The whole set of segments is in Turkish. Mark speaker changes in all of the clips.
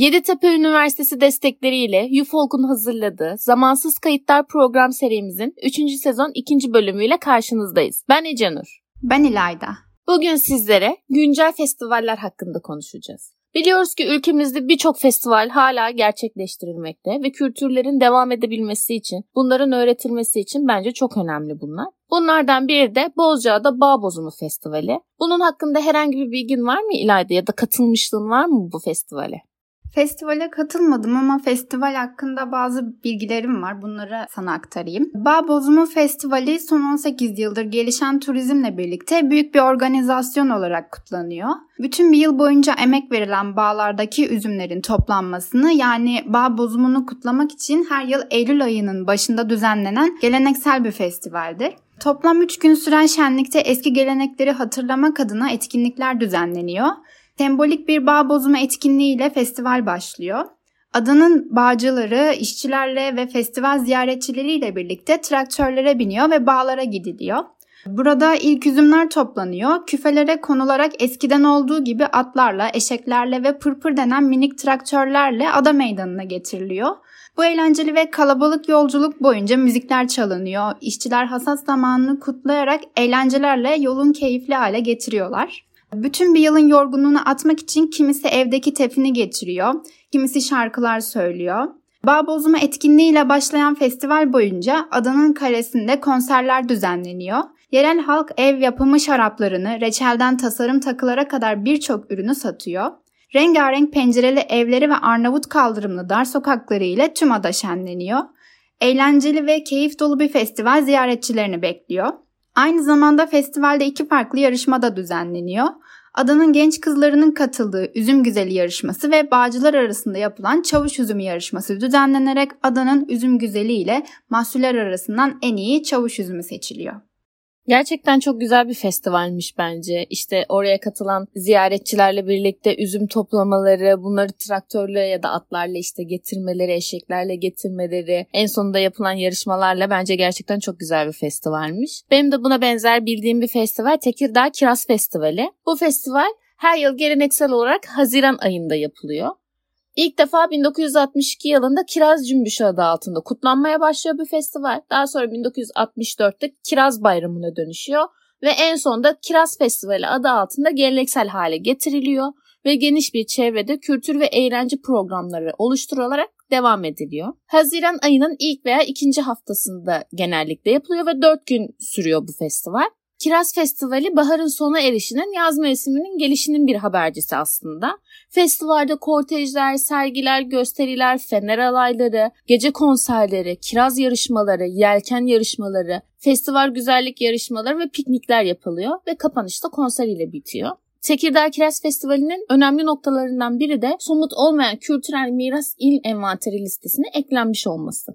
Speaker 1: Yeditepe Üniversitesi destekleriyle UFOLK'un hazırladığı Zamansız Kayıtlar program serimizin 3. sezon 2. bölümüyle karşınızdayız. Ben Ecenur.
Speaker 2: Ben İlayda.
Speaker 1: Bugün sizlere güncel festivaller hakkında konuşacağız. Biliyoruz ki ülkemizde birçok festival hala gerçekleştirilmekte ve kültürlerin devam edebilmesi için, bunların öğretilmesi için bence çok önemli bunlar. Bunlardan biri de Bozcaada Bağ Bozumu Festivali. Bunun hakkında herhangi bir bilgin var mı İlayda ya da katılmışlığın var mı bu festivale?
Speaker 2: Festivale katılmadım ama festival hakkında bazı bilgilerim var. Bunları sana aktarayım. Bağ Bozumu Festivali son 18 yıldır gelişen turizmle birlikte büyük bir organizasyon olarak kutlanıyor. Bütün bir yıl boyunca emek verilen bağlardaki üzümlerin toplanmasını yani bağ bozumunu kutlamak için her yıl Eylül ayının başında düzenlenen geleneksel bir festivaldir. Toplam 3 gün süren şenlikte eski gelenekleri hatırlamak adına etkinlikler düzenleniyor. Sembolik bir bağ bozma etkinliğiyle festival başlıyor. Adanın bağcıları işçilerle ve festival ziyaretçileriyle birlikte traktörlere biniyor ve bağlara gidiliyor. Burada ilk üzümler toplanıyor. Küfelere konularak eskiden olduğu gibi atlarla, eşeklerle ve pırpır denen minik traktörlerle ada meydanına getiriliyor. Bu eğlenceli ve kalabalık yolculuk boyunca müzikler çalınıyor. İşçiler hasat zamanını kutlayarak eğlencelerle yolun keyifli hale getiriyorlar. Bütün bir yılın yorgunluğunu atmak için kimisi evdeki tefini getiriyor, kimisi şarkılar söylüyor. Bağ bozuma etkinliğiyle başlayan festival boyunca adanın kalesinde konserler düzenleniyor. Yerel halk ev yapımı şaraplarını, reçelden tasarım takılara kadar birçok ürünü satıyor. Rengarenk pencereli evleri ve Arnavut kaldırımlı dar sokakları ile tüm ada şenleniyor. Eğlenceli ve keyif dolu bir festival ziyaretçilerini bekliyor. Aynı zamanda festivalde iki farklı yarışma da düzenleniyor. Adanın genç kızlarının katıldığı Üzüm Güzeli yarışması ve bağcılar arasında yapılan Çavuş Üzümü yarışması düzenlenerek adanın Üzüm Güzeli ile mahsuller arasından en iyi Çavuş Üzümü seçiliyor.
Speaker 1: Gerçekten çok güzel bir festivalmiş bence. İşte oraya katılan ziyaretçilerle birlikte üzüm toplamaları, bunları traktörle ya da atlarla işte getirmeleri, eşeklerle getirmeleri, en sonunda yapılan yarışmalarla bence gerçekten çok güzel bir festivalmiş. Benim de buna benzer bildiğim bir festival Tekirdağ Kiraz Festivali. Bu festival her yıl geleneksel olarak Haziran ayında yapılıyor. İlk defa 1962 yılında Kiraz Cümbüşü adı altında kutlanmaya başlıyor bu festival. Daha sonra 1964'te Kiraz Bayramı'na dönüşüyor ve en sonunda Kiraz Festivali adı altında geleneksel hale getiriliyor ve geniş bir çevrede kültür ve eğlence programları oluşturularak devam ediliyor. Haziran ayının ilk veya ikinci haftasında genellikle yapılıyor ve 4 gün sürüyor bu festival. Kiraz Festivali baharın sona erişinin yaz mevsiminin gelişinin bir habercisi aslında. Festivalde kortejler, sergiler, gösteriler, fener alayları, gece konserleri, kiraz yarışmaları, yelken yarışmaları, festival güzellik yarışmaları ve piknikler yapılıyor ve kapanışta konser ile bitiyor. Tekirdağ Kiraz Festivali'nin önemli noktalarından biri de somut olmayan kültürel miras il envanteri listesine eklenmiş olması.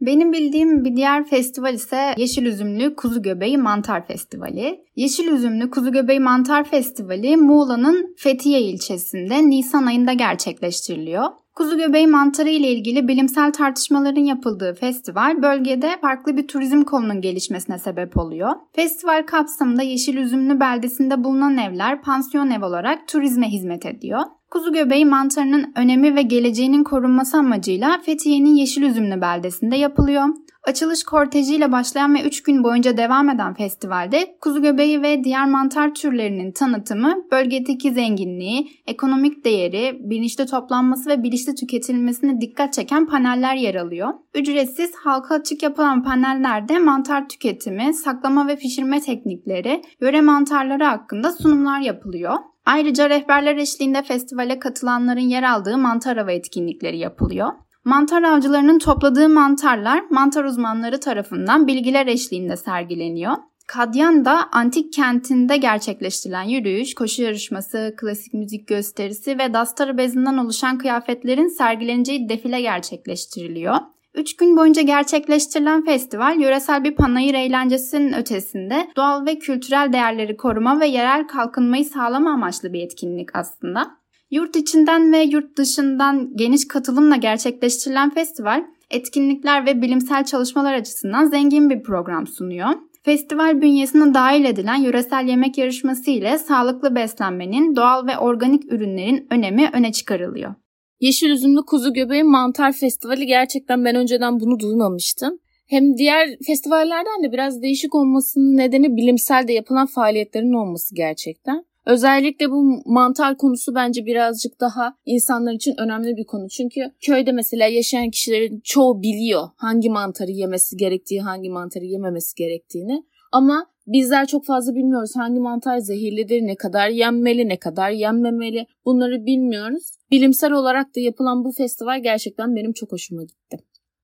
Speaker 2: Benim bildiğim bir diğer festival ise Yeşil Üzümlü Kuzu Göbeği Mantar Festivali. Yeşil Üzümlü Kuzu Göbeği Mantar Festivali Muğla'nın Fethiye ilçesinde Nisan ayında gerçekleştiriliyor. Kuzu göbeği mantarı ile ilgili bilimsel tartışmaların yapıldığı festival bölgede farklı bir turizm konunun gelişmesine sebep oluyor. Festival kapsamında Yeşil Üzümlü beldesinde bulunan evler pansiyon ev olarak turizme hizmet ediyor. Kuzu göbeği mantarının önemi ve geleceğinin korunması amacıyla Fethiye'nin Yeşil Üzümlü beldesinde yapılıyor. Açılış kortejiyle başlayan ve 3 gün boyunca devam eden festivalde kuzu göbeği ve diğer mantar türlerinin tanıtımı, bölgedeki zenginliği, ekonomik değeri, bilinçli toplanması ve bilinçli tüketilmesine dikkat çeken paneller yer alıyor. Ücretsiz halka açık yapılan panellerde mantar tüketimi, saklama ve pişirme teknikleri, yöre mantarları hakkında sunumlar yapılıyor. Ayrıca rehberler eşliğinde festivale katılanların yer aldığı mantar hava etkinlikleri yapılıyor. Mantar avcılarının topladığı mantarlar mantar uzmanları tarafından bilgiler eşliğinde sergileniyor. Kadyan'da antik kentinde gerçekleştirilen yürüyüş, koşu yarışması, klasik müzik gösterisi ve dastarı bezinden oluşan kıyafetlerin sergileneceği defile gerçekleştiriliyor. 3 gün boyunca gerçekleştirilen festival yöresel bir panayır eğlencesinin ötesinde doğal ve kültürel değerleri koruma ve yerel kalkınmayı sağlama amaçlı bir etkinlik aslında. Yurt içinden ve yurt dışından geniş katılımla gerçekleştirilen festival, etkinlikler ve bilimsel çalışmalar açısından zengin bir program sunuyor. Festival bünyesine dahil edilen yöresel yemek yarışması ile sağlıklı beslenmenin, doğal ve organik ürünlerin önemi öne çıkarılıyor.
Speaker 1: Yeşil Üzümlü Kuzu Göbeği Mantar Festivali gerçekten ben önceden bunu duymamıştım. Hem diğer festivallerden de biraz değişik olmasının nedeni bilimsel de yapılan faaliyetlerin olması gerçekten. Özellikle bu mantar konusu bence birazcık daha insanlar için önemli bir konu. Çünkü köyde mesela yaşayan kişilerin çoğu biliyor hangi mantarı yemesi gerektiği, hangi mantarı yememesi gerektiğini. Ama bizler çok fazla bilmiyoruz hangi mantar zehirlidir, ne kadar yenmeli, ne kadar yenmemeli bunları bilmiyoruz. Bilimsel olarak da yapılan bu festival gerçekten benim çok hoşuma gitti.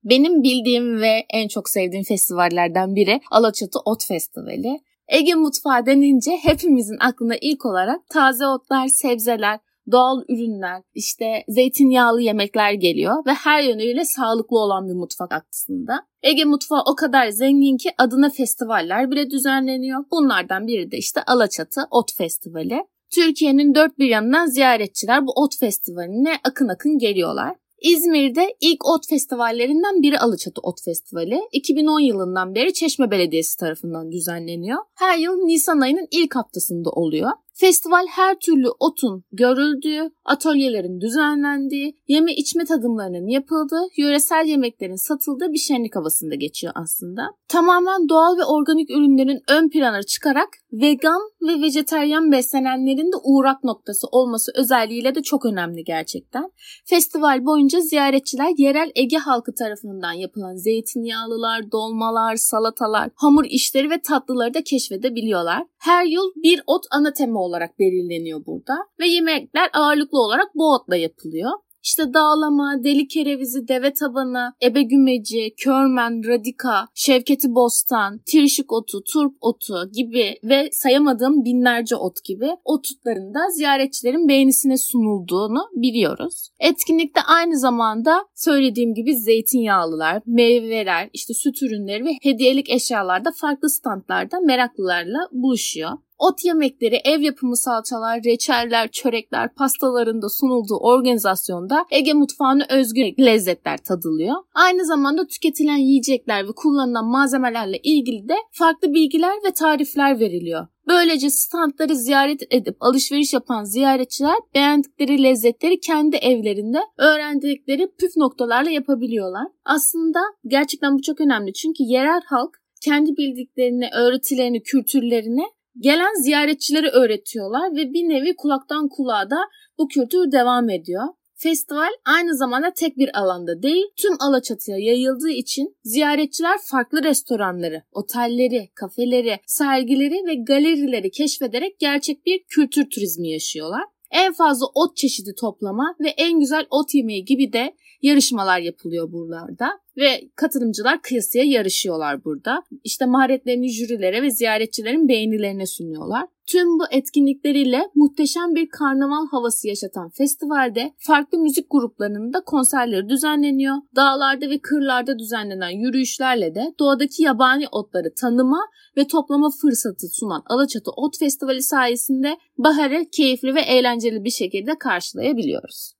Speaker 1: Benim bildiğim ve en çok sevdiğim festivallerden biri Alaçatı Ot Festivali. Ege mutfağı denince hepimizin aklına ilk olarak taze otlar, sebzeler, doğal ürünler, işte zeytinyağlı yemekler geliyor ve her yönüyle sağlıklı olan bir mutfak aslında. Ege mutfağı o kadar zengin ki adına festivaller bile düzenleniyor. Bunlardan biri de işte Alaçatı Ot Festivali. Türkiye'nin dört bir yanından ziyaretçiler bu ot festivaline akın akın geliyorlar. İzmir'de ilk ot festivallerinden biri Alıçatı Ot Festivali. 2010 yılından beri Çeşme Belediyesi tarafından düzenleniyor. Her yıl Nisan ayının ilk haftasında oluyor. Festival her türlü otun görüldüğü, atölyelerin düzenlendiği, yeme içme tadımlarının yapıldığı, yöresel yemeklerin satıldığı bir şenlik havasında geçiyor aslında. Tamamen doğal ve organik ürünlerin ön plana çıkarak vegan ve vejeteryan beslenenlerin de uğrak noktası olması özelliğiyle de çok önemli gerçekten. Festival boyunca ziyaretçiler yerel Ege halkı tarafından yapılan zeytinyağlılar, dolmalar, salatalar, hamur işleri ve tatlıları da keşfedebiliyorlar. Her yıl bir ot ana tema olarak belirleniyor burada ve yemekler ağırlıklı olarak bu otla yapılıyor. İşte dağlama, deli kerevizi, deve tabanı, ebe gümeci, körmen, radika, şevketi bostan, tirşik otu, turp otu gibi ve sayamadığım binlerce ot gibi otutların da ziyaretçilerin beğenisine sunulduğunu biliyoruz. Etkinlikte aynı zamanda söylediğim gibi zeytinyağlılar, meyveler, işte süt ürünleri ve hediyelik eşyalar da farklı standlarda meraklılarla buluşuyor. Ot yemekleri, ev yapımı salçalar, reçeller, çörekler, pastalarında sunulduğu organizasyonda Ege mutfağına özgü lezzetler tadılıyor. Aynı zamanda tüketilen yiyecekler ve kullanılan malzemelerle ilgili de farklı bilgiler ve tarifler veriliyor. Böylece standları ziyaret edip alışveriş yapan ziyaretçiler beğendikleri lezzetleri kendi evlerinde öğrendikleri püf noktalarla yapabiliyorlar. Aslında gerçekten bu çok önemli çünkü yerel halk kendi bildiklerini, öğretilerini, kültürlerini Gelen ziyaretçileri öğretiyorlar ve bir nevi kulaktan kulağa da bu kültür devam ediyor. Festival aynı zamanda tek bir alanda değil, tüm Alaçatı'ya yayıldığı için ziyaretçiler farklı restoranları, otelleri, kafeleri, sergileri ve galerileri keşfederek gerçek bir kültür turizmi yaşıyorlar. En fazla ot çeşidi toplama ve en güzel ot yemeği gibi de yarışmalar yapılıyor buralarda ve katılımcılar kıyasıya yarışıyorlar burada. İşte maharetlerini jürilere ve ziyaretçilerin beğenilerine sunuyorlar. Tüm bu etkinlikleriyle muhteşem bir karnaval havası yaşatan festivalde farklı müzik gruplarının da konserleri düzenleniyor. Dağlarda ve kırlarda düzenlenen yürüyüşlerle de doğadaki yabani otları tanıma ve toplama fırsatı sunan Alaçatı Ot Festivali sayesinde baharı keyifli ve eğlenceli bir şekilde karşılayabiliyoruz.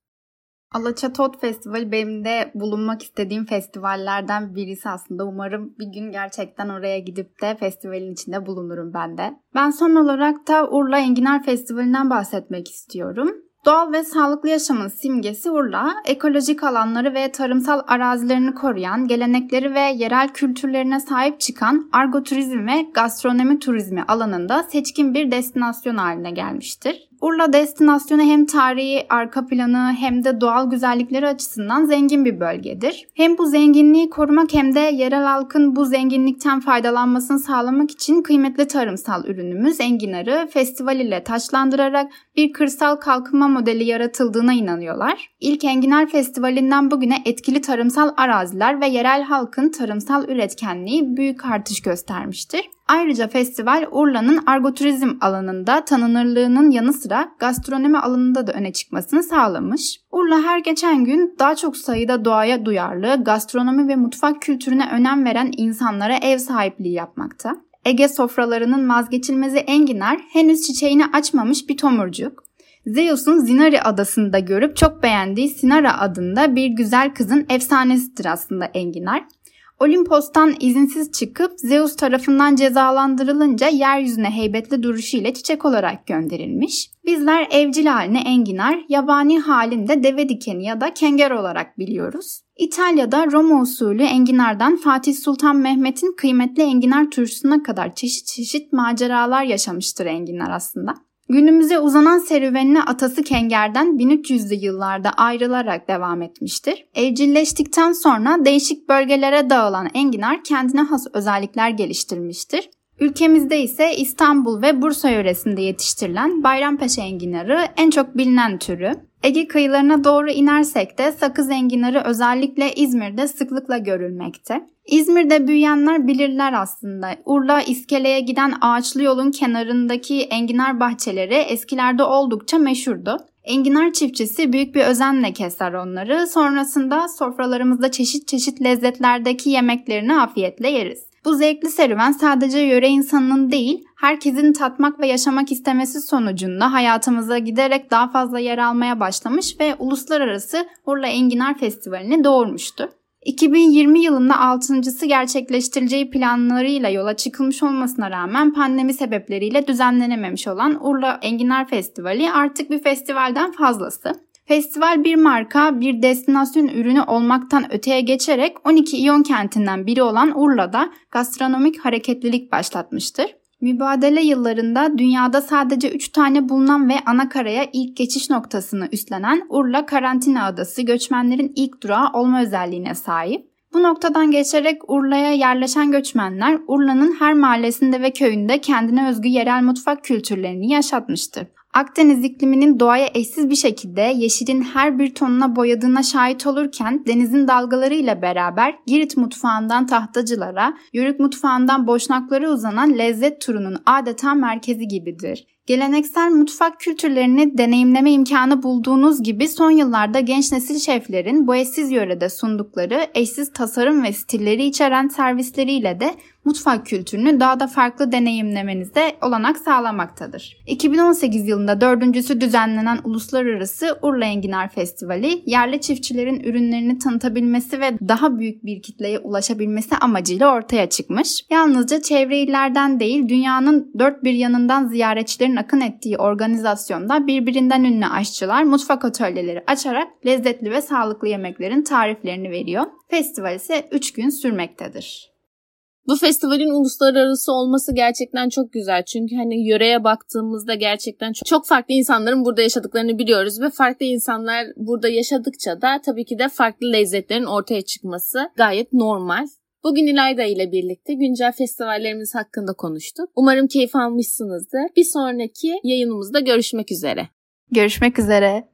Speaker 2: Alaçatı Ot Festivali benim de bulunmak istediğim festivallerden birisi aslında. Umarım bir gün gerçekten oraya gidip de festivalin içinde bulunurum ben de. Ben son olarak da Urla Enginar Festivali'nden bahsetmek istiyorum. Doğal ve sağlıklı yaşamın simgesi Urla, ekolojik alanları ve tarımsal arazilerini koruyan, gelenekleri ve yerel kültürlerine sahip çıkan argoturizm ve gastronomi turizmi alanında seçkin bir destinasyon haline gelmiştir. Urla destinasyonu hem tarihi arka planı hem de doğal güzellikleri açısından zengin bir bölgedir. Hem bu zenginliği korumak hem de yerel halkın bu zenginlikten faydalanmasını sağlamak için kıymetli tarımsal ürünümüz enginarı festival ile taşlandırarak bir kırsal kalkınma modeli yaratıldığına inanıyorlar. İlk Enginar Festivali'nden bugüne etkili tarımsal araziler ve yerel halkın tarımsal üretkenliği büyük artış göstermiştir. Ayrıca festival Urla'nın argoturizm alanında tanınırlığının yanı sıra gastronomi alanında da öne çıkmasını sağlamış. Urla her geçen gün daha çok sayıda doğaya duyarlı, gastronomi ve mutfak kültürüne önem veren insanlara ev sahipliği yapmakta. Ege sofralarının vazgeçilmezi enginar henüz çiçeğini açmamış bir tomurcuk. Zeus'un Zinari adasında görüp çok beğendiği Sinara adında bir güzel kızın efsanesidir aslında enginar. Olimpos'tan izinsiz çıkıp Zeus tarafından cezalandırılınca yeryüzüne heybetli duruşu ile çiçek olarak gönderilmiş. Bizler evcil halini enginar, yabani halinde deve dikeni ya da kenger olarak biliyoruz. İtalya'da Roma usulü enginardan Fatih Sultan Mehmet'in kıymetli enginar turşusuna kadar çeşit çeşit maceralar yaşamıştır enginar aslında. Günümüze uzanan serüvenine atası Kenger'den 1300'lü yıllarda ayrılarak devam etmiştir. Evcilleştikten sonra değişik bölgelere dağılan enginar kendine has özellikler geliştirmiştir. Ülkemizde ise İstanbul ve Bursa yöresinde yetiştirilen Bayrampaşa enginarı en çok bilinen türü. Ege kıyılarına doğru inersek de sakız enginarı özellikle İzmir'de sıklıkla görülmekte. İzmir'de büyüyenler bilirler aslında. Urla İskele'ye giden ağaçlı yolun kenarındaki enginar bahçeleri eskilerde oldukça meşhurdu. Enginar çiftçisi büyük bir özenle keser onları. Sonrasında sofralarımızda çeşit çeşit lezzetlerdeki yemeklerini afiyetle yeriz. Bu zevkli serüven sadece yöre insanının değil, herkesin tatmak ve yaşamak istemesi sonucunda hayatımıza giderek daha fazla yer almaya başlamış ve uluslararası Urla Enginar Festivali'ni doğurmuştu. 2020 yılında altıncısı gerçekleştirileceği planlarıyla yola çıkılmış olmasına rağmen pandemi sebepleriyle düzenlenememiş olan Urla Enginar Festivali artık bir festivalden fazlası. Festival bir marka, bir destinasyon ürünü olmaktan öteye geçerek 12 İyon kentinden biri olan Urla'da gastronomik hareketlilik başlatmıştır. Mübadele yıllarında dünyada sadece 3 tane bulunan ve anakaraya ilk geçiş noktasını üstlenen Urla Karantina Adası göçmenlerin ilk durağı olma özelliğine sahip. Bu noktadan geçerek Urla'ya yerleşen göçmenler Urla'nın her mahallesinde ve köyünde kendine özgü yerel mutfak kültürlerini yaşatmıştır. Akdeniz ikliminin doğaya eşsiz bir şekilde yeşilin her bir tonuna boyadığına şahit olurken denizin dalgalarıyla beraber Girit mutfağından tahtacılara, Yörük mutfağından boşnaklara uzanan lezzet turunun adeta merkezi gibidir. Geleneksel mutfak kültürlerini deneyimleme imkanı bulduğunuz gibi son yıllarda genç nesil şeflerin bu eşsiz yörede sundukları eşsiz tasarım ve stilleri içeren servisleriyle de mutfak kültürünü daha da farklı deneyimlemenize olanak sağlamaktadır. 2018 yılında dördüncüsü düzenlenen Uluslararası Urla Enginar Festivali, yerli çiftçilerin ürünlerini tanıtabilmesi ve daha büyük bir kitleye ulaşabilmesi amacıyla ortaya çıkmış. Yalnızca çevre illerden değil, dünyanın dört bir yanından ziyaretçilerin akın ettiği organizasyonda birbirinden ünlü aşçılar mutfak atölyeleri açarak lezzetli ve sağlıklı yemeklerin tariflerini veriyor. Festival ise 3 gün sürmektedir.
Speaker 1: Bu festivalin uluslararası olması gerçekten çok güzel. Çünkü hani yöreye baktığımızda gerçekten çok farklı insanların burada yaşadıklarını biliyoruz ve farklı insanlar burada yaşadıkça da tabii ki de farklı lezzetlerin ortaya çıkması gayet normal. Bugün İlayda ile birlikte güncel festivallerimiz hakkında konuştuk. Umarım keyif almışsınızdır. Bir sonraki yayınımızda görüşmek üzere.
Speaker 2: Görüşmek üzere.